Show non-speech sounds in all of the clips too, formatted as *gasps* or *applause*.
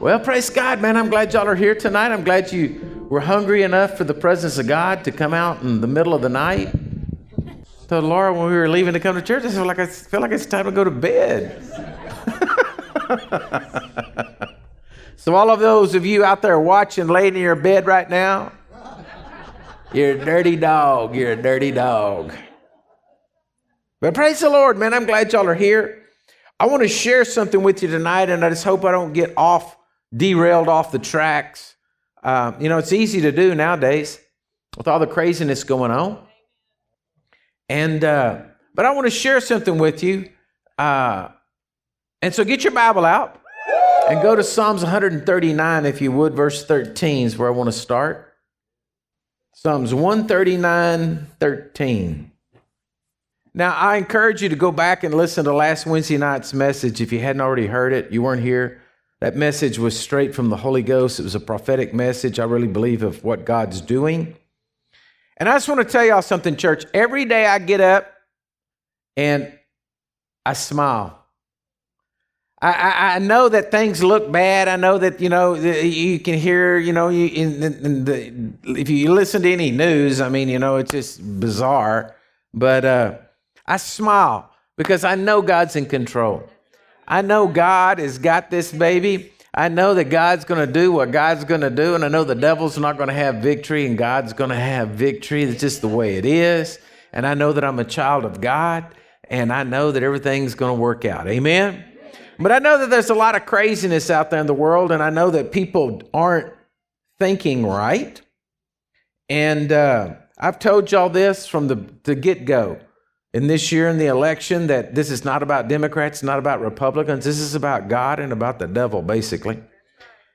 Well, praise God, man. I'm glad y'all are here tonight. I'm glad you were hungry enough for the presence of God to come out in the middle of the night. Told Laura when we were leaving to come to church, I feel like I feel like it's time to go to bed. *laughs* so all of those of you out there watching, laying in your bed right now, you're a dirty dog. You're a dirty dog. But praise the Lord, man. I'm glad y'all are here. I want to share something with you tonight, and I just hope I don't get off derailed off the tracks. Uh, you know, it's easy to do nowadays with all the craziness going on. And, uh, but I want to share something with you. Uh, and so get your Bible out and go to Psalms 139, if you would. Verse 13 is where I want to start. Psalms 139, 13. Now, I encourage you to go back and listen to last Wednesday night's message if you hadn't already heard it. You weren't here. That message was straight from the Holy Ghost. It was a prophetic message, I really believe, of what God's doing. And I just want to tell y'all something, church. Every day I get up and I smile. I, I, know that things look bad. I know that, you know, you can hear, you know, you, in, in the, if you listen to any news, I mean, you know, it's just bizarre. But uh, I smile because I know God's in control. I know God has got this baby. I know that God's going to do what God's going to do, and I know the devil's not going to have victory, and God's going to have victory. It's just the way it is. And I know that I'm a child of God, and I know that everything's going to work out. Amen? But I know that there's a lot of craziness out there in the world, and I know that people aren't thinking right. And uh, I've told y'all this from the, the get go in this year in the election that this is not about Democrats, not about Republicans. This is about God and about the devil, basically.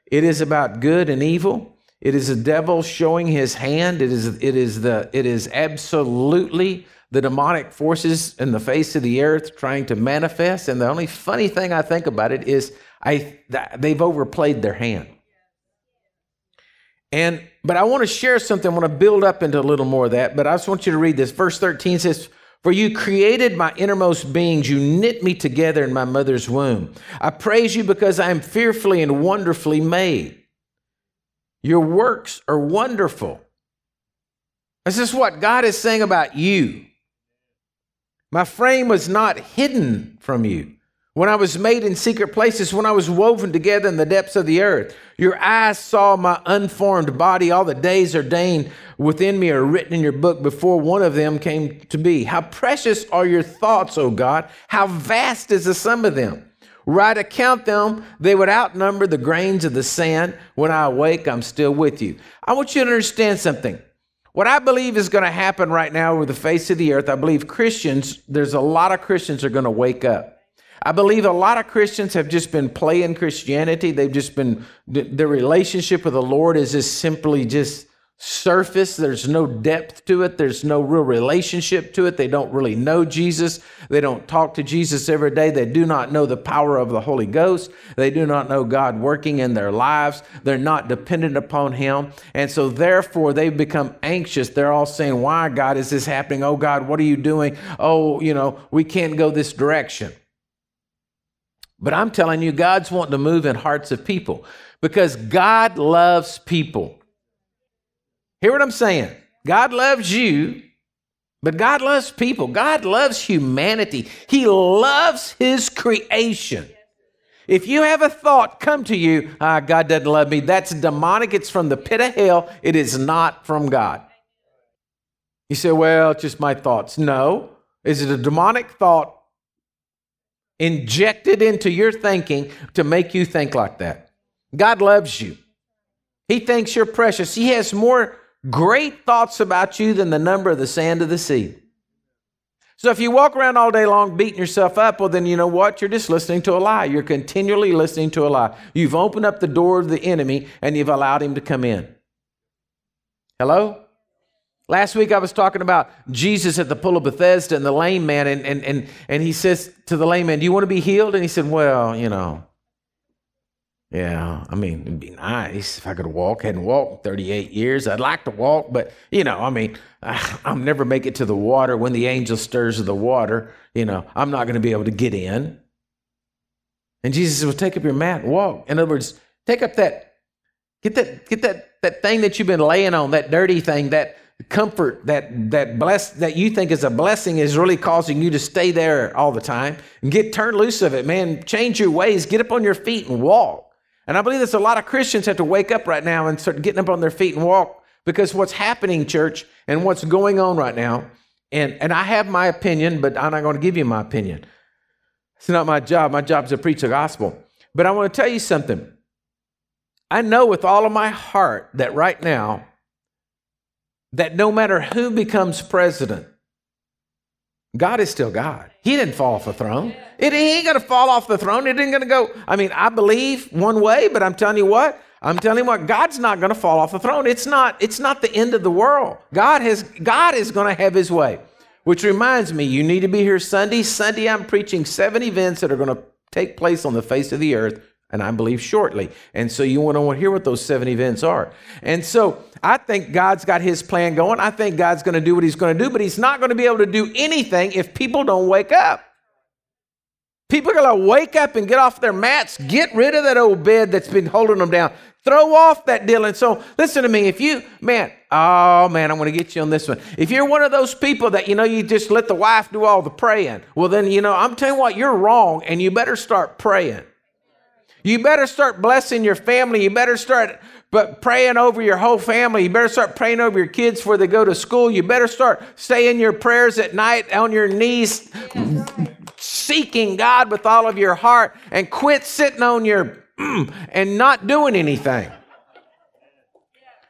It is about good and evil. It is the devil showing his hand. It is, it is, the, it is absolutely the demonic forces in the face of the earth trying to manifest. And the only funny thing I think about it is I, they've overplayed their hand. And but I want to share something. I want to build up into a little more of that. But I just want you to read this. Verse 13 says, for you created my innermost beings. You knit me together in my mother's womb. I praise you because I am fearfully and wonderfully made. Your works are wonderful. This is what God is saying about you. My frame was not hidden from you. When I was made in secret places, when I was woven together in the depths of the earth, your eyes saw my unformed body. All the days ordained within me are written in your book before one of them came to be. How precious are your thoughts, O God! How vast is the sum of them! Write account them, they would outnumber the grains of the sand. When I awake, I'm still with you. I want you to understand something. What I believe is going to happen right now over the face of the earth, I believe Christians, there's a lot of Christians are going to wake up. I believe a lot of Christians have just been playing Christianity. They've just been, their relationship with the Lord is just simply just surface. There's no depth to it. There's no real relationship to it. They don't really know Jesus. They don't talk to Jesus every day. They do not know the power of the Holy Ghost. They do not know God working in their lives. They're not dependent upon Him. And so, therefore, they've become anxious. They're all saying, Why, God, is this happening? Oh, God, what are you doing? Oh, you know, we can't go this direction. But I'm telling you, God's wanting to move in hearts of people because God loves people. Hear what I'm saying? God loves you, but God loves people. God loves humanity. He loves His creation. If you have a thought come to you, ah, God doesn't love me, that's demonic. It's from the pit of hell. It is not from God. You say, well, it's just my thoughts. No. Is it a demonic thought injected into your thinking to make you think like that. God loves you. He thinks you're precious. He has more great thoughts about you than the number of the sand of the sea. So if you walk around all day long beating yourself up, well, then you know what? You're just listening to a lie. You're continually listening to a lie. You've opened up the door of the enemy and you've allowed him to come in. Hello? Last week I was talking about Jesus at the pool of Bethesda and the lame man, and, and, and, and he says to the lame man, Do you want to be healed? And he said, Well, you know, yeah, I mean, it'd be nice if I could walk. I hadn't walked 38 years. I'd like to walk, but, you know, I mean, *sighs* I'll never make it to the water when the angel stirs the water. You know, I'm not going to be able to get in. And Jesus said, Well, take up your mat and walk. In other words, Take up that, get that, get that, that thing that you've been laying on, that dirty thing, that comfort, that that bless that you think is a blessing is really causing you to stay there all the time. And get turned loose of it, man. Change your ways, get up on your feet and walk. And I believe there's a lot of Christians have to wake up right now and start getting up on their feet and walk because what's happening, church, and what's going on right now, and, and I have my opinion, but I'm not going to give you my opinion. It's not my job. My job is to preach the gospel. But I want to tell you something. I know with all of my heart that right now, that no matter who becomes president, God is still God. He didn't fall off the throne. It ain't going to fall off the throne. It ain't going to go. I mean, I believe one way, but I'm telling you what. I'm telling you what. God's not going to fall off the throne. It's not. It's not the end of the world. God has. God is going to have His way. Which reminds me, you need to be here Sunday. Sunday, I'm preaching seven events that are going to take place on the face of the earth and I believe shortly. And so you want to hear what those seven events are. And so I think God's got his plan going. I think God's going to do what he's going to do, but he's not going to be able to do anything if people don't wake up. People are going to wake up and get off their mats, get rid of that old bed that's been holding them down, throw off that deal. And so listen to me. If you, man, oh man, I'm going to get you on this one. If you're one of those people that, you know, you just let the wife do all the praying, well, then, you know, I'm telling you what, you're wrong and you better start praying. You better start blessing your family. You better start but praying over your whole family. You better start praying over your kids before they go to school. You better start saying your prayers at night on your knees, seeking God with all of your heart, and quit sitting on your mm, and not doing anything.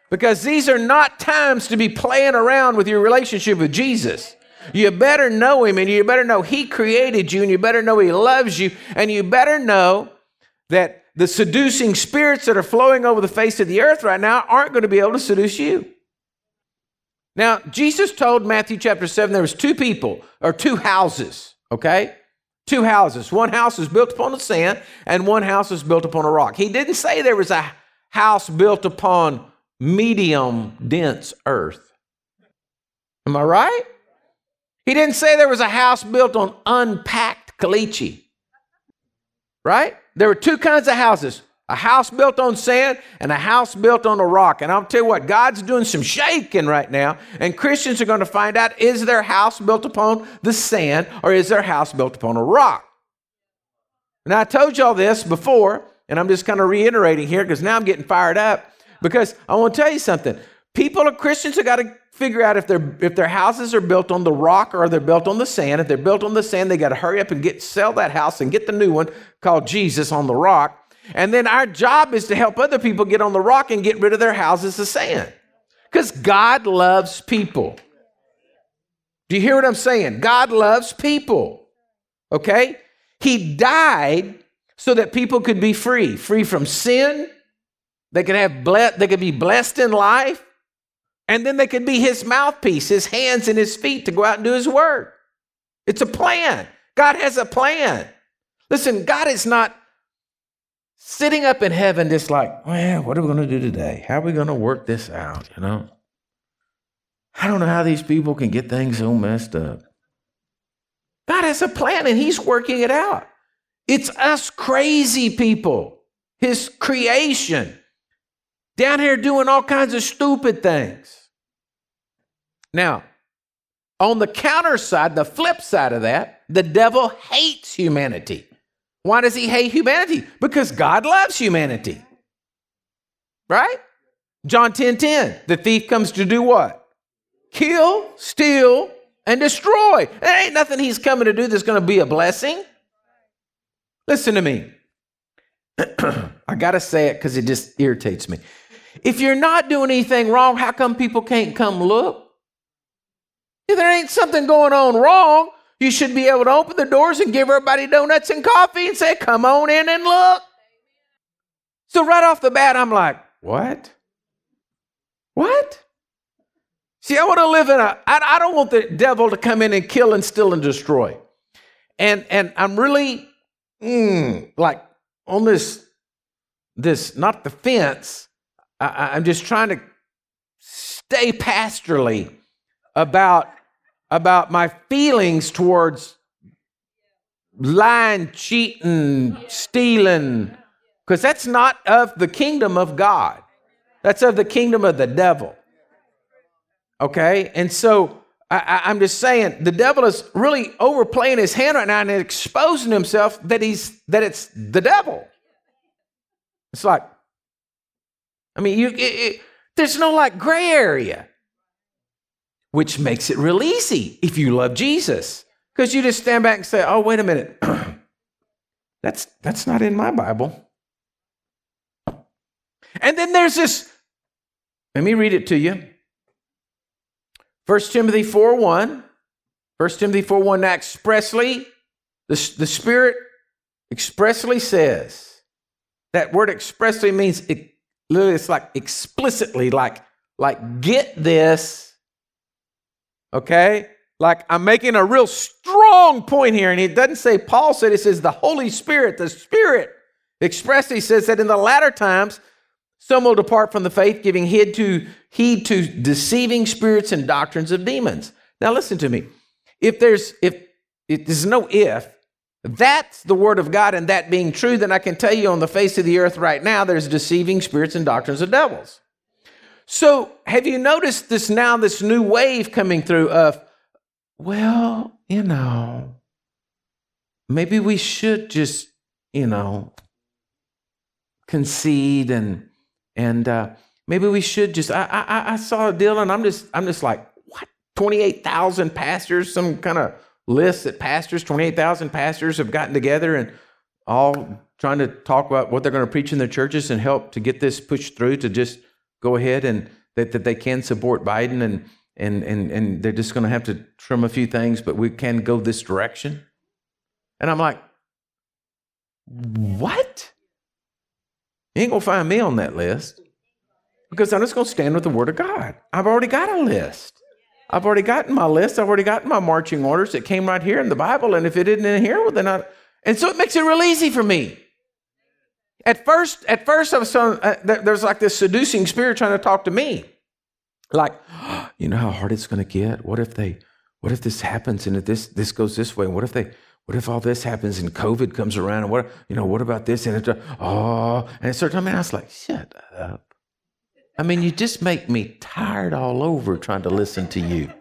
Because these are not times to be playing around with your relationship with Jesus. You better know Him, and you better know He created you, and you better know He loves you, and you better know that the seducing spirits that are flowing over the face of the earth right now aren't going to be able to seduce you. Now, Jesus told Matthew chapter 7 there was two people or two houses, okay? Two houses. One house is built upon the sand and one house is built upon a rock. He didn't say there was a house built upon medium dense earth. Am I right? He didn't say there was a house built on unpacked caliche. Right? There were two kinds of houses a house built on sand and a house built on a rock. And I'll tell you what, God's doing some shaking right now, and Christians are going to find out is their house built upon the sand or is their house built upon a rock? Now, I told y'all this before, and I'm just kind of reiterating here because now I'm getting fired up because I want to tell you something. People are Christians who got to figure out if their if their houses are built on the rock or they're built on the sand. If they're built on the sand, they got to hurry up and get sell that house and get the new one called Jesus on the rock. And then our job is to help other people get on the rock and get rid of their houses of sand. Because God loves people. Do you hear what I'm saying? God loves people. Okay? He died so that people could be free, free from sin. They could have ble- they could be blessed in life. And then they could be his mouthpiece, his hands and his feet to go out and do his work. It's a plan. God has a plan. Listen, God is not sitting up in heaven just like, well, what are we going to do today? How are we going to work this out? You know? I don't know how these people can get things so messed up. God has a plan and he's working it out. It's us crazy people, his creation down here doing all kinds of stupid things. Now, on the counter side, the flip side of that, the devil hates humanity. Why does he hate humanity? Because God loves humanity. Right? John 10 10, the thief comes to do what? Kill, steal, and destroy. There ain't nothing he's coming to do that's going to be a blessing. Listen to me. *clears throat* I got to say it because it just irritates me. If you're not doing anything wrong, how come people can't come look? If there ain't something going on wrong, you should be able to open the doors and give everybody donuts and coffee and say, come on in and look. So, right off the bat, I'm like, what? What? See, I want to live in a, I, I don't want the devil to come in and kill and steal and destroy. And, and I'm really, mm, like, on this, this, not the fence, I, I'm just trying to stay pastorally about, about my feelings towards lying, cheating, stealing, Because that's not of the kingdom of God, that's of the kingdom of the devil. Okay? And so I, am just saying the devil is really overplaying his hand right now and exposing himself that he's that it's the devil. It's like, I mean, you it, it, there's no like gray area, which makes it real easy if you love Jesus, because you just stand back and say, "Oh, wait a minute, *clears throat* that's that's not in my Bible." And then there's this. Let me read it to you. 1 Timothy 4 1. 1 Timothy 4 1 expressly, the, the Spirit expressly says, that word expressly means it, literally it's like explicitly, like, like get this, okay? Like I'm making a real strong point here, and it doesn't say Paul said, it says the Holy Spirit, the Spirit expressly says that in the latter times, some will depart from the faith, giving heed to, heed to deceiving spirits and doctrines of demons. Now, listen to me. If there's, if, if there's no if, that's the word of God and that being true, then I can tell you on the face of the earth right now, there's deceiving spirits and doctrines of devils. So, have you noticed this now, this new wave coming through of, well, you know, maybe we should just, you know, concede and and uh, maybe we should just. I, I I saw a deal, and I'm just I'm just like, what? Twenty eight thousand pastors, some kind of list that pastors, twenty eight thousand pastors have gotten together and all trying to talk about what they're going to preach in their churches and help to get this pushed through to just go ahead and that, that they can support Biden and and and and they're just going to have to trim a few things, but we can go this direction. And I'm like, what? You ain't going to find me on that list because I'm just going to stand with the Word of God. I've already got a list. I've already gotten my list. I've already gotten my marching orders It came right here in the Bible. And if it isn't in here, well, then I. And so it makes it real easy for me. At first, at first, I was telling, uh, there's like this seducing spirit trying to talk to me, like, oh, *gasps* you know how hard it's going to get. What if they? What if this happens and if this this goes this way? What if they? What if all this happens and COVID comes around and what, you know, what about this? And it, oh, and it started, I mean, I was like, shut up. I mean, you just make me tired all over trying to listen to you.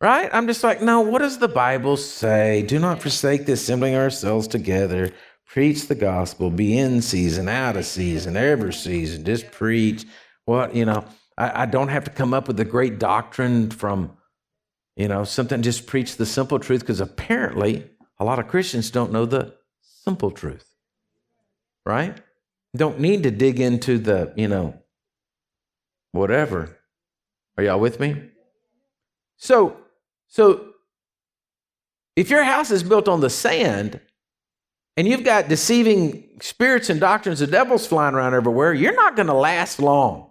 Right? I'm just like, no, what does the Bible say? Do not forsake the assembling ourselves together. Preach the gospel. Be in season, out of season, every season. Just preach. What, you know, I, I don't have to come up with a great doctrine from you know, something just preach the simple truth because apparently a lot of Christians don't know the simple truth, right? Don't need to dig into the, you know, whatever. Are y'all with me? So, so if your house is built on the sand and you've got deceiving spirits and doctrines of devils flying around everywhere, you're not going to last long.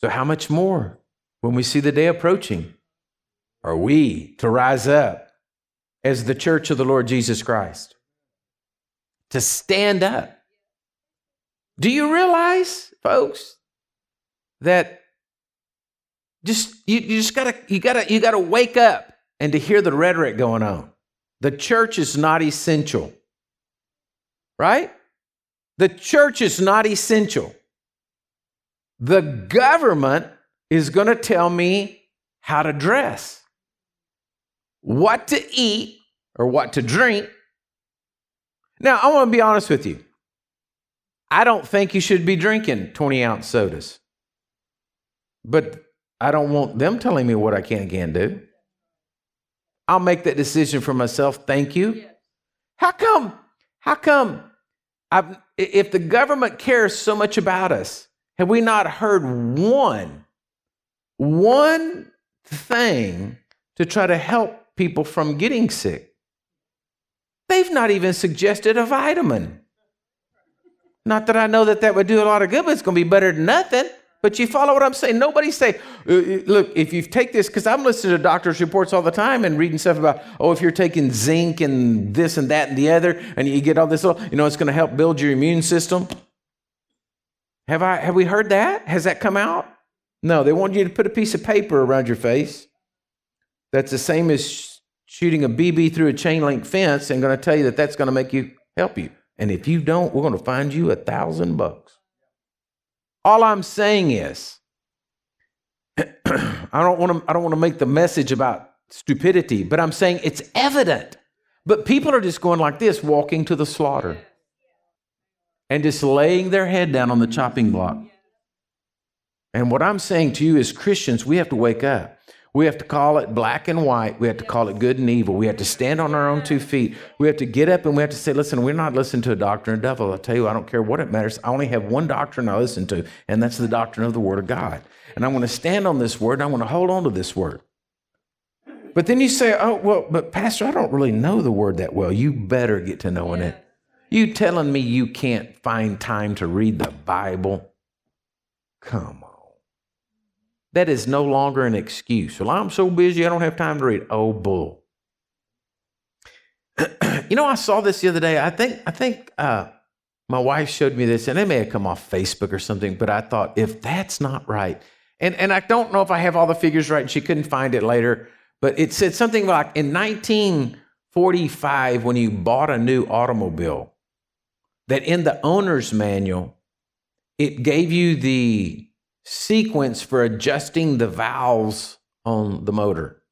So, how much more when we see the day approaching? are we to rise up as the church of the Lord Jesus Christ? To stand up. Do you realize, folks, that just you, you just gotta you gotta you gotta wake up and to hear the rhetoric going on. The church is not essential. Right? The church is not essential. The government is going to tell me how to dress what to eat or what to drink. Now, I want to be honest with you. I don't think you should be drinking 20 ounce sodas, but I don't want them telling me what I can and can't do. I'll make that decision for myself. Thank you. How come? How come? I've, if the government cares so much about us, have we not heard one, one thing to try to help people from getting sick. They've not even suggested a vitamin. Not that I know that that would do a lot of good, but it's going to be better than nothing. But you follow what I'm saying? Nobody say, uh, uh, look, if you take this, because I'm listening to doctors' reports all the time and reading stuff about, oh, if you're taking zinc and this and that and the other, and you get all this, you know, it's going to help build your immune system. Have I have we heard that? Has that come out? No, they want you to put a piece of paper around your face that's the same as shooting a BB through a chain link fence and going to tell you that that's going to make you help you. And if you don't, we're going to find you a thousand bucks. All I'm saying is, *clears throat* I don't want to I don't want to make the message about stupidity, but I'm saying it's evident. But people are just going like this, walking to the slaughter and just laying their head down on the chopping block. And what I'm saying to you as Christians, we have to wake up. We have to call it black and white. We have to call it good and evil. We have to stand on our own two feet. We have to get up and we have to say, listen, we're not listening to a doctrine of devil. I'll tell you, I don't care what it matters. I only have one doctrine I listen to, and that's the doctrine of the Word of God. And I want to stand on this word, I want to hold on to this word. But then you say, oh, well, but Pastor, I don't really know the word that well. You better get to knowing it. You telling me you can't find time to read the Bible? Come on. That is no longer an excuse. Well, I'm so busy, I don't have time to read. Oh, bull. *clears throat* you know, I saw this the other day. I think, I think uh, my wife showed me this, and it may have come off Facebook or something, but I thought, if that's not right, and, and I don't know if I have all the figures right, and she couldn't find it later, but it said something like in 1945, when you bought a new automobile, that in the owner's manual, it gave you the sequence for adjusting the valves on the motor.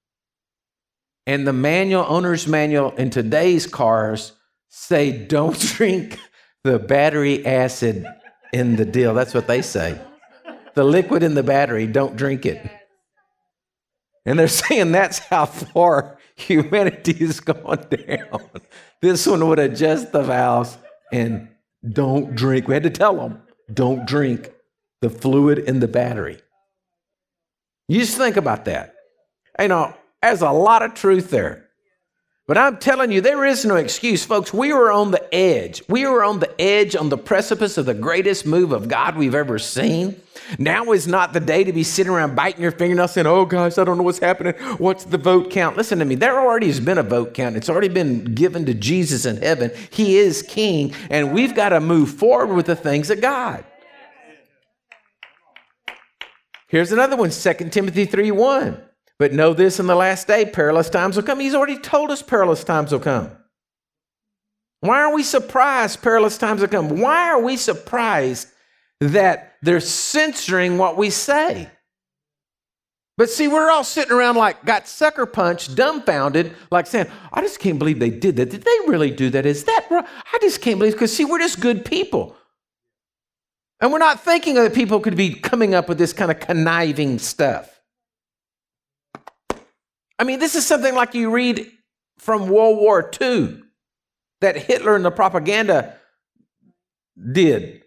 And the manual, owner's manual in today's cars say don't *laughs* drink the battery acid in the deal. That's what they say. The liquid in the battery, don't drink it. And they're saying that's how far humanity is going down. This one would adjust the valves and don't drink. We had to tell them, don't drink the fluid in the battery. You just think about that. You know, there's a lot of truth there. But I'm telling you, there is no excuse, folks. We were on the edge. We were on the edge, on the precipice of the greatest move of God we've ever seen. Now is not the day to be sitting around biting your fingernails saying, oh gosh, I don't know what's happening. What's the vote count? Listen to me. There already has been a vote count. It's already been given to Jesus in heaven. He is king, and we've got to move forward with the things of God. Here's another one 2 Timothy 3 1. But know this in the last day, perilous times will come. He's already told us perilous times will come. Why are we surprised perilous times will come? Why are we surprised that they're censoring what we say? But see, we're all sitting around like got sucker punched, dumbfounded, like saying, I just can't believe they did that. Did they really do that? Is that right? I just can't believe because see, we're just good people. And we're not thinking that people could be coming up with this kind of conniving stuff. I mean, this is something like you read from World War II that Hitler and the propaganda did.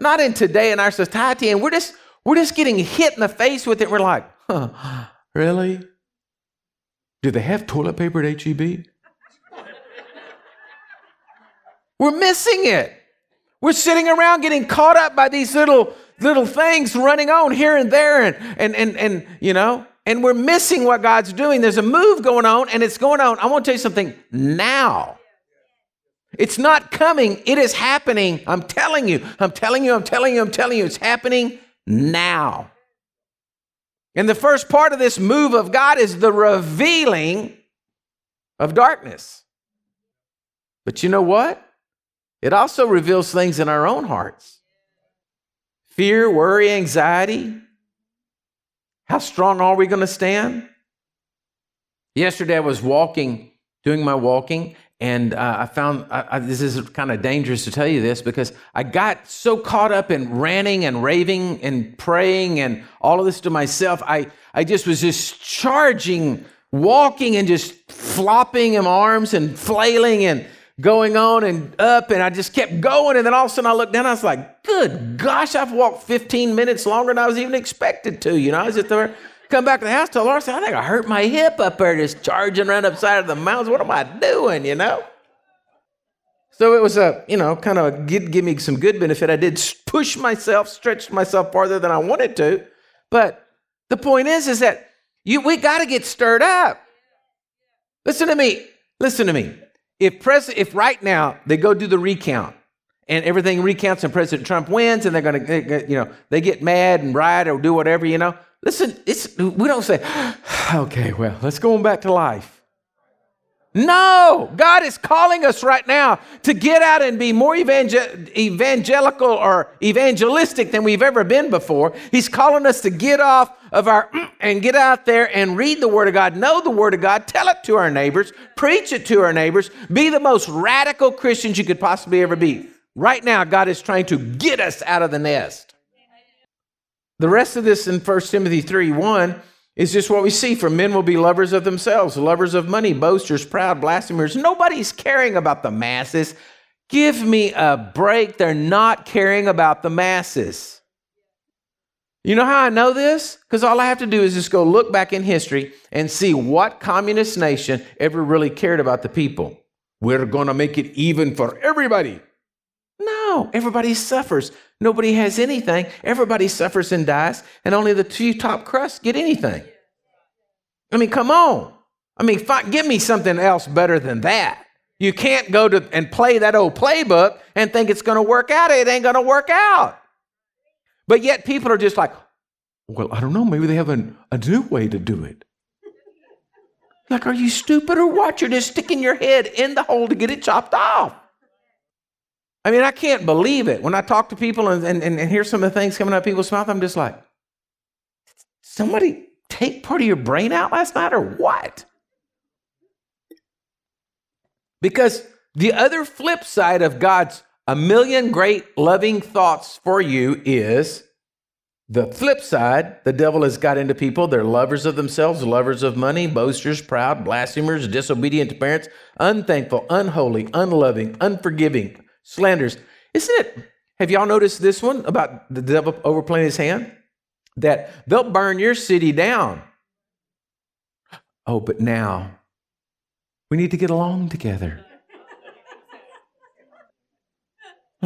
Not in today in our society, and we're just we're just getting hit in the face with it. We're like, huh, really? Do they have toilet paper at HEB? *laughs* we're missing it. We're sitting around getting caught up by these little little things running on here and there and and and, and you know, and we're missing what God's doing. There's a move going on and it's going on. I want to tell you something now. It's not coming, it is happening. I'm telling you. I'm telling you, I'm telling you, I'm telling you it's happening now. And the first part of this move of God is the revealing of darkness. But you know what? It also reveals things in our own hearts fear, worry, anxiety. How strong are we going to stand? Yesterday, I was walking, doing my walking, and uh, I found I, I, this is kind of dangerous to tell you this because I got so caught up in ranting and raving and praying and all of this to myself. I, I just was just charging, walking and just flopping in arms and flailing and going on and up, and I just kept going. And then all of a sudden I looked down, I was like, good gosh, I've walked 15 minutes longer than I was even expected to. You know, I was just there, come back to the house, tell Laura, I said, I think I hurt my hip up there just charging around upside of the mountains. What am I doing, you know? So it was a, you know, kind of give, give me some good benefit. I did push myself, stretch myself farther than I wanted to. But the point is, is that you, we got to get stirred up. Listen to me. Listen to me. If, pres- if right now they go do the recount and everything recounts and President Trump wins and they're going to, you know, they get mad and riot or do whatever, you know, listen, it's, we don't say, *sighs* okay, well, let's go on back to life. No, God is calling us right now to get out and be more evangel- evangelical or evangelistic than we've ever been before. He's calling us to get off of our mm, and get out there and read the Word of God, know the Word of God, tell it to our neighbors, preach it to our neighbors, be the most radical Christians you could possibly ever be. Right now, God is trying to get us out of the nest. The rest of this in 1 Timothy 3 1 is just what we see. For men will be lovers of themselves, lovers of money, boasters, proud, blasphemers. Nobody's caring about the masses. Give me a break. They're not caring about the masses. You know how I know this? Because all I have to do is just go look back in history and see what communist nation ever really cared about the people. We're going to make it even for everybody. No, everybody suffers. Nobody has anything. Everybody suffers and dies, and only the two top crusts get anything. I mean, come on. I mean, give me something else better than that. You can't go to and play that old playbook and think it's going to work out. It ain't going to work out. But yet people are just like, well, I don't know. Maybe they have an, a new way to do it. Like, are you stupid or what? You're just sticking your head in the hole to get it chopped off. I mean, I can't believe it. When I talk to people and, and, and hear some of the things coming out of people's mouth, I'm just like, somebody take part of your brain out last night or what? Because the other flip side of God's a million great loving thoughts for you is the flip side. The devil has got into people. They're lovers of themselves, lovers of money, boasters, proud, blasphemers, disobedient to parents, unthankful, unholy, unloving, unforgiving slanders. Isn't it? Have y'all noticed this one about the devil overplaying his hand? That they'll burn your city down. Oh, but now we need to get along together.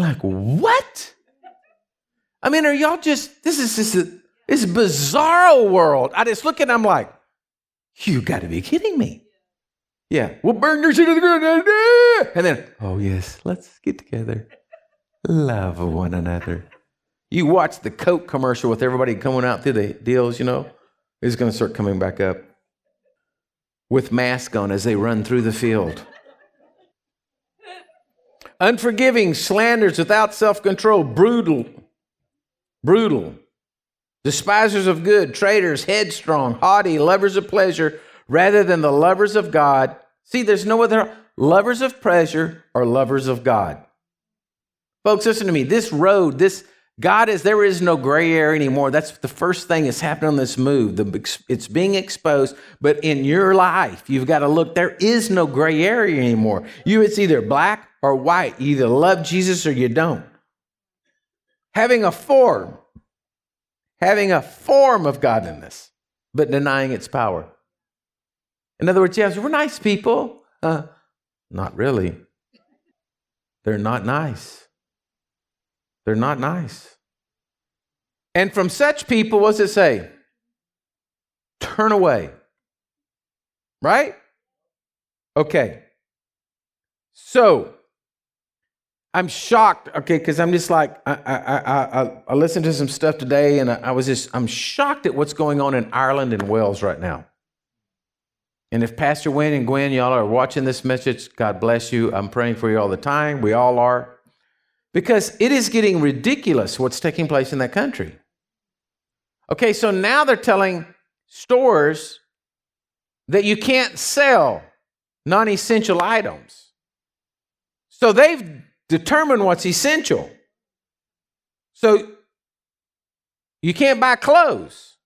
Like, what? I mean, are y'all just, this is just a, this bizarre world. I just look at I'm like, you got to be kidding me. Yeah, we'll burn your shit to the ground. And then, oh, yes, let's get together. Love one another. You watch the Coke commercial with everybody coming out through the deals, you know, it's going to start coming back up with mask on as they run through the field. Unforgiving, slanders without self control, brutal, brutal, despisers of good, traitors, headstrong, haughty, lovers of pleasure rather than the lovers of God. See, there's no other lovers of pleasure or lovers of God. Folks, listen to me. This road, this God is there is no gray area anymore. That's the first thing that's happening on this move. The, it's being exposed, but in your life, you've got to look. There is no gray area anymore. You, it's either black or white. You either love Jesus or you don't. Having a form, having a form of godliness, but denying its power. In other words, yes, we're nice people. Uh, not really. They're not nice. They're not nice. And from such people, what does it say? Turn away. Right? Okay. So, I'm shocked, okay, because I'm just like, I, I, I, I, listened to some stuff today and I, I was just, I'm shocked at what's going on in Ireland and Wales right now. And if Pastor Wayne and Gwen, y'all are watching this message, God bless you. I'm praying for you all the time. We all are. Because it is getting ridiculous what's taking place in that country. Okay, so now they're telling stores that you can't sell non essential items. So they've determined what's essential. So you can't buy clothes.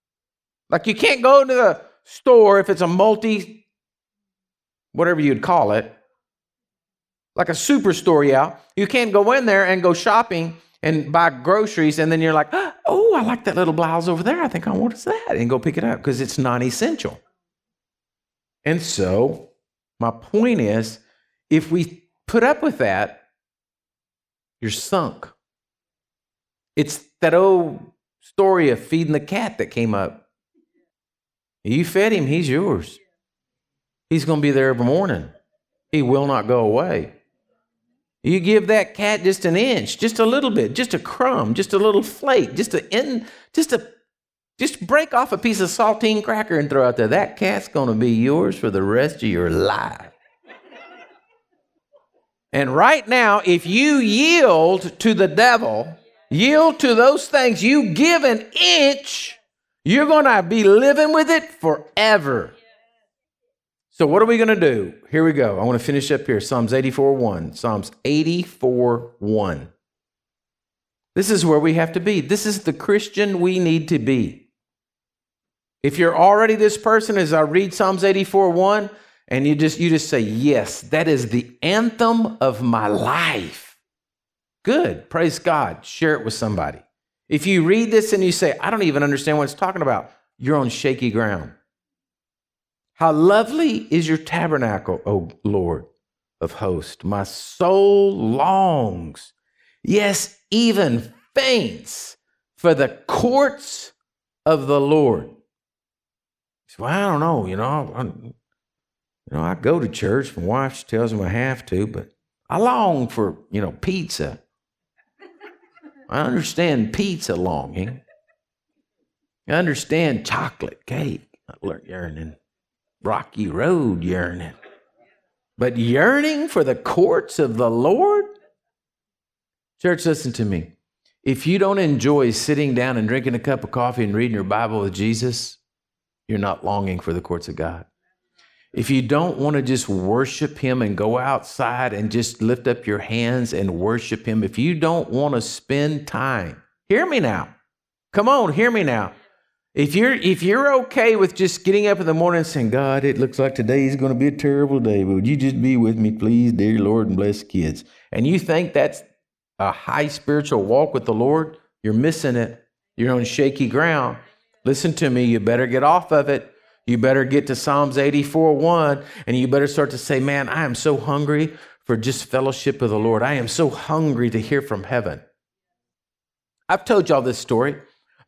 Like you can't go to the store, if it's a multi, whatever you'd call it, like a superstore, yeah, you can't go in there and go shopping and buy groceries, and then you're like, ah, oh, I like that little blouse over there. I think I want that, and go pick it up because it's non essential. And so, my point is if we put up with that, you're sunk. It's that old story of feeding the cat that came up. You fed him, he's yours. He's going to be there every morning. He will not go away. You give that cat just an inch, just a little bit, just a crumb, just a little flake, just a in, just a just break off a piece of saltine cracker and throw out there. That cat's going to be yours for the rest of your life. And right now, if you yield to the devil, yield to those things, you give an inch, you're going to be living with it forever. So, what are we going to do? Here we go. I want to finish up here. Psalms 84 1. Psalms 84 1. This is where we have to be. This is the Christian we need to be. If you're already this person, as I read Psalms 84 1, and you just you just say yes that is the anthem of my life. Good. Praise god. Share it with somebody. If you read this and you say i don't even understand what it's talking about you're on shaky ground. How lovely is your tabernacle o lord of hosts. My soul longs yes even faints for the courts of the lord. Well i don't know you know you know, I go to church. My wife tells me I have to, but I long for, you know, pizza. I understand pizza longing. I understand chocolate cake yearning, Rocky Road yearning. But yearning for the courts of the Lord? Church, listen to me. If you don't enjoy sitting down and drinking a cup of coffee and reading your Bible with Jesus, you're not longing for the courts of God if you don't want to just worship Him and go outside and just lift up your hands and worship Him, if you don't want to spend time, hear me now. Come on, hear me now. If you're if you're okay with just getting up in the morning and saying, God, it looks like today is going to be a terrible day, but would you just be with me, please, dear Lord, and bless kids? And you think that's a high spiritual walk with the Lord, you're missing it. You're on shaky ground. Listen to me, you better get off of it you better get to Psalms 84 1 and you better start to say, Man, I am so hungry for just fellowship with the Lord. I am so hungry to hear from heaven. I've told y'all this story.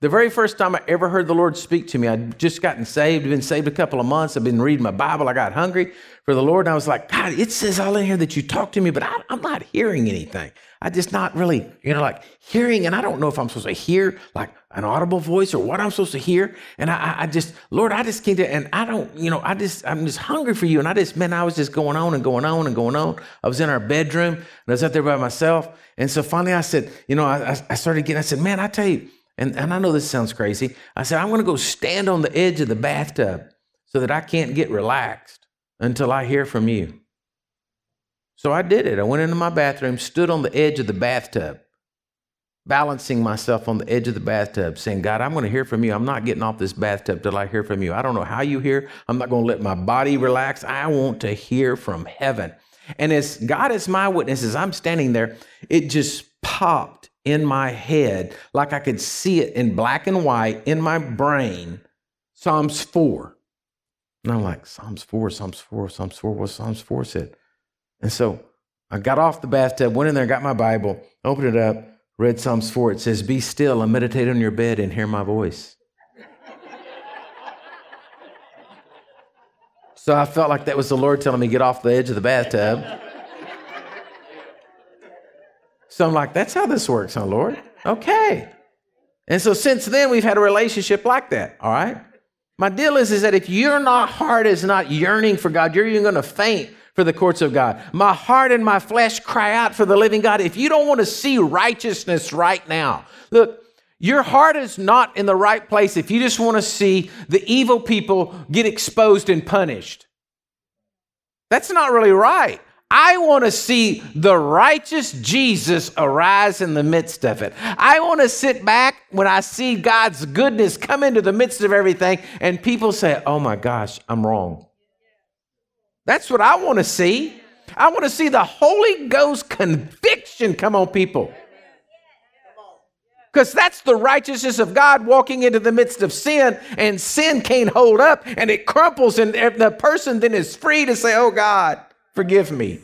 The very first time I ever heard the Lord speak to me, I'd just gotten saved, been saved a couple of months. I've been reading my Bible. I got hungry for the Lord. And I was like, God, it says all in here that you talk to me, but I, am not hearing anything. I just not really, you know, like hearing. And I don't know if I'm supposed to hear like an audible voice or what I'm supposed to hear. And I, I just, Lord, I just came to, and I don't, you know, I just, I'm just hungry for you. And I just, man, I was just going on and going on and going on. I was in our bedroom and I was out there by myself. And so finally I said, you know, I, I started getting, I said, man, I tell you, and, and I know this sounds crazy. I said, I'm going to go stand on the edge of the bathtub so that I can't get relaxed until I hear from you. So I did it. I went into my bathroom, stood on the edge of the bathtub, balancing myself on the edge of the bathtub, saying, God, I'm going to hear from you. I'm not getting off this bathtub till I hear from you. I don't know how you hear. I'm not going to let my body relax. I want to hear from heaven. And as God is my witness, as I'm standing there, it just popped in my head, like I could see it in black and white in my brain, Psalms 4. And I'm like, Psalms 4, Psalms 4, Psalms 4, what Psalms 4 said. And so I got off the bathtub, went in there, got my Bible, opened it up, read Psalms 4. It says, Be still and meditate on your bed and hear my voice. so I felt like that was the Lord telling me, Get off the edge of the bathtub. So I'm like, that's how this works, huh, Lord? Okay. And so since then, we've had a relationship like that, all right? My deal is, is that if your heart is not yearning for God, you're even going to faint for the courts of God. My heart and my flesh cry out for the living God. If you don't want to see righteousness right now, look, your heart is not in the right place if you just want to see the evil people get exposed and punished. That's not really right. I want to see the righteous Jesus arise in the midst of it. I want to sit back when I see God's goodness come into the midst of everything and people say, oh my gosh, I'm wrong. That's what I want to see. I want to see the Holy Ghost conviction come on people. Because that's the righteousness of God walking into the midst of sin, and sin can't hold up and it crumples, and the person then is free to say, Oh God, Forgive me.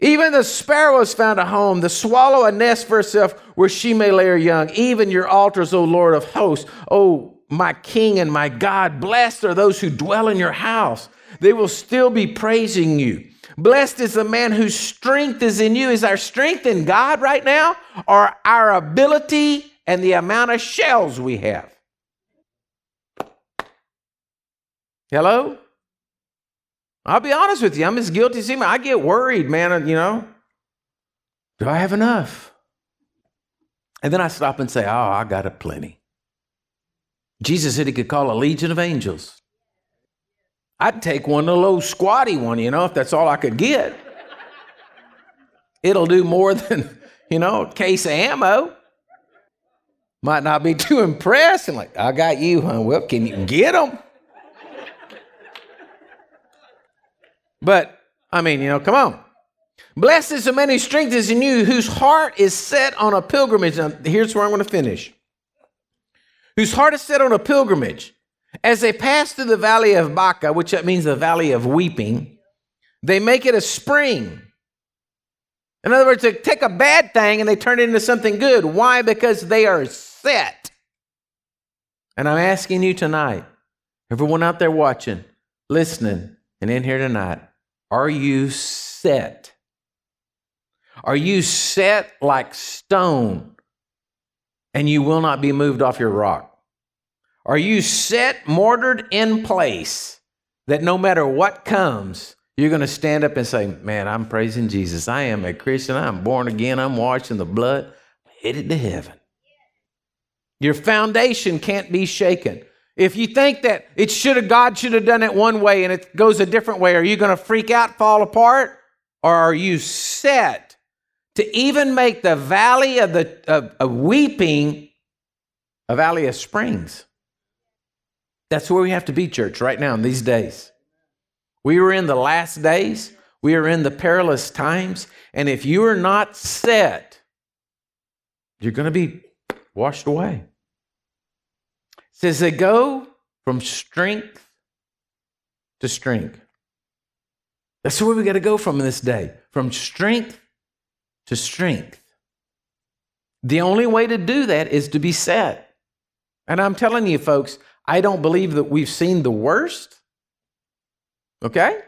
Even the sparrow has found a home, the swallow a nest for herself where she may lay her young. Even your altars, O Lord of hosts, O my King and my God, blessed are those who dwell in your house. They will still be praising you. Blessed is the man whose strength is in you. Is our strength in God right now, or our ability and the amount of shells we have? Hello? I'll be honest with you, I'm as guilty as him. I get worried, man, you know. Do I have enough? And then I stop and say, Oh, I got a plenty. Jesus said he could call a legion of angels. I'd take one, a low squatty one, you know, if that's all I could get. It'll do more *laughs* than, you know, a case of ammo. Might not be too impressed. And like, I got you, huh? Well, can you get them? But, I mean, you know, come on. Blessed is the man who strengthens in you, whose heart is set on a pilgrimage. Now, here's where I'm going to finish. Whose heart is set on a pilgrimage. As they pass through the valley of Baca, which that means the valley of weeping, they make it a spring. In other words, they take a bad thing and they turn it into something good. Why? Because they are set. And I'm asking you tonight, everyone out there watching, listening, and in here tonight, are you set? Are you set like stone and you will not be moved off your rock? Are you set, mortared in place that no matter what comes, you're going to stand up and say, Man, I'm praising Jesus. I am a Christian. I'm born again. I'm washed in the blood, headed to heaven. Your foundation can't be shaken. If you think that it should have, God should have done it one way and it goes a different way, are you going to freak out, fall apart? Or are you set to even make the valley of the of, of weeping a valley of springs? That's where we have to be, church, right now in these days. We are in the last days. We are in the perilous times. And if you are not set, you're going to be washed away. Says they go from strength to strength. That's where we got to go from in this day from strength to strength. The only way to do that is to be set. And I'm telling you, folks, I don't believe that we've seen the worst. Okay?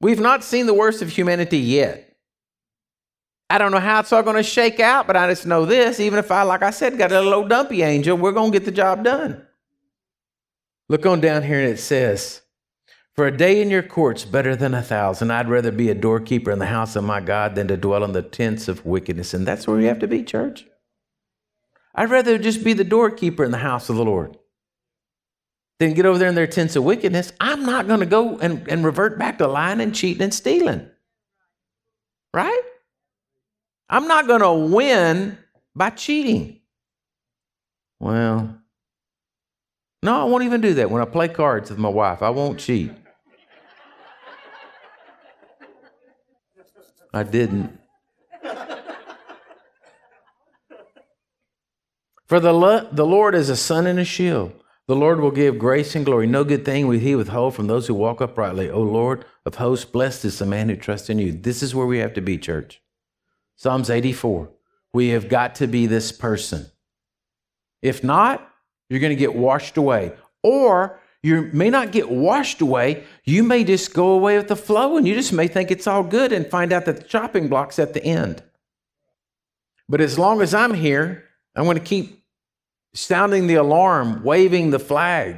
We've not seen the worst of humanity yet. I don't know how it's all going to shake out, but I just know this. Even if I, like I said, got a little dumpy angel, we're going to get the job done. Look on down here and it says, For a day in your courts better than a thousand. I'd rather be a doorkeeper in the house of my God than to dwell in the tents of wickedness. And that's where we have to be, church. I'd rather just be the doorkeeper in the house of the Lord then get over there in their tents of wickedness, I'm not going to go and, and revert back to lying and cheating and stealing. Right? I'm not going to win by cheating. Well, no, I won't even do that. When I play cards with my wife, I won't cheat. I didn't. For the, the Lord is a sun and a shield. The Lord will give grace and glory. No good thing will he withhold from those who walk uprightly. O Lord of hosts, blessed is the man who trusts in you. This is where we have to be, church. Psalms 84. We have got to be this person. If not, you're going to get washed away. Or you may not get washed away. You may just go away with the flow and you just may think it's all good and find out that the chopping block's at the end. But as long as I'm here, I'm going to keep sounding the alarm, waving the flag.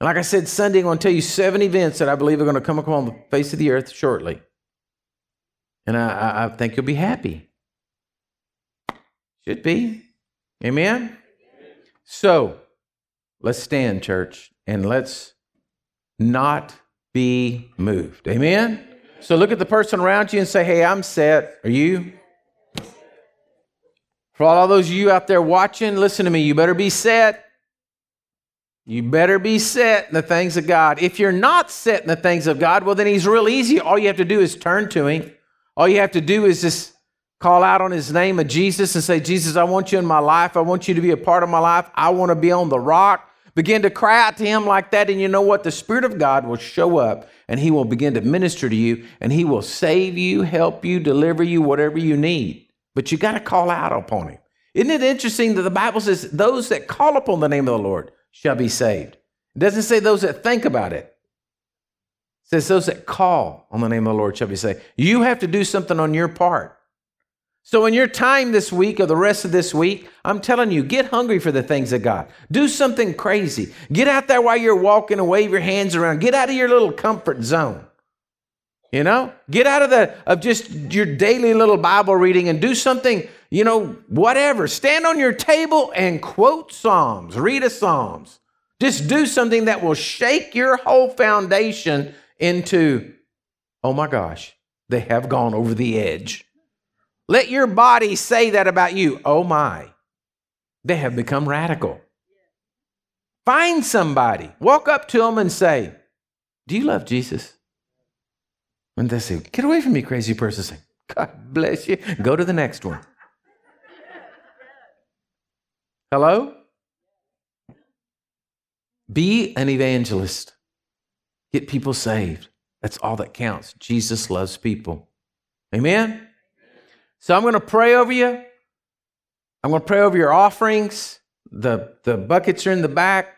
And like I said, Sunday, I'm going to tell you seven events that I believe are going to come upon the face of the earth shortly. And I, I think you'll be happy. Should be. Amen? So, let's stand, church, and let's not be moved. Amen? So, look at the person around you and say, Hey, I'm set. Are you? For all those of you out there watching, listen to me. You better be set. You better be set in the things of God. If you're not set in the things of God, well, then He's real easy. All you have to do is turn to Him. All you have to do is just call out on His name of Jesus and say, Jesus, I want you in my life. I want you to be a part of my life. I want to be on the rock. Begin to cry out to Him like that. And you know what? The Spirit of God will show up and He will begin to minister to you and He will save you, help you, deliver you, whatever you need. But you got to call out upon him. Isn't it interesting that the Bible says those that call upon the name of the Lord shall be saved? It doesn't say those that think about it. It says those that call on the name of the Lord shall be saved. You have to do something on your part. So, in your time this week or the rest of this week, I'm telling you, get hungry for the things of God. Do something crazy. Get out there while you're walking and wave your hands around. Get out of your little comfort zone. You know, get out of the of just your daily little Bible reading and do something, you know, whatever. Stand on your table and quote Psalms, read a Psalms. Just do something that will shake your whole foundation into, oh my gosh, they have gone over the edge. Let your body say that about you. Oh my, they have become radical. Find somebody, walk up to them and say, Do you love Jesus? And they say, Get away from me, crazy person. Say, God bless you. Go to the next one. Hello? Be an evangelist. Get people saved. That's all that counts. Jesus loves people. Amen? So I'm going to pray over you. I'm going to pray over your offerings. The, the buckets are in the back.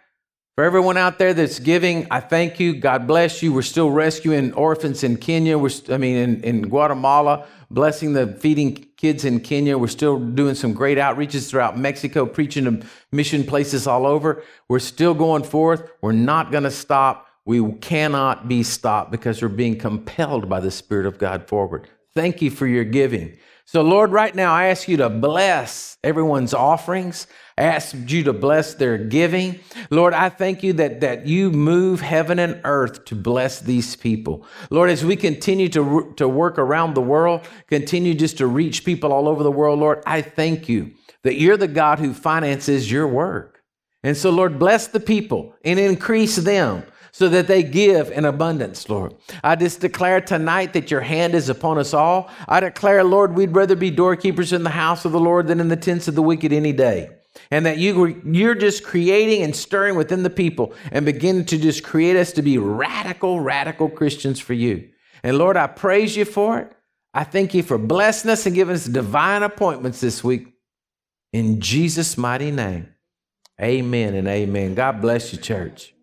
For everyone out there that's giving, I thank you. God bless you. We're still rescuing orphans in Kenya. We're, I mean, in, in Guatemala, blessing the feeding kids in Kenya. We're still doing some great outreaches throughout Mexico, preaching to mission places all over. We're still going forth. We're not going to stop. We cannot be stopped because we're being compelled by the Spirit of God forward. Thank you for your giving. So, Lord, right now I ask you to bless everyone's offerings. I ask you to bless their giving. Lord, I thank you that, that you move heaven and earth to bless these people. Lord, as we continue to, to work around the world, continue just to reach people all over the world, Lord, I thank you that you're the God who finances your work. And so, Lord, bless the people and increase them so that they give in abundance, Lord. I just declare tonight that your hand is upon us all. I declare, Lord, we'd rather be doorkeepers in the house of the Lord than in the tents of the wicked any day. And that you, you're just creating and stirring within the people and begin to just create us to be radical, radical Christians for you. And Lord, I praise you for it. I thank you for blessing us and giving us divine appointments this week. In Jesus' mighty name, amen and amen. God bless you, church.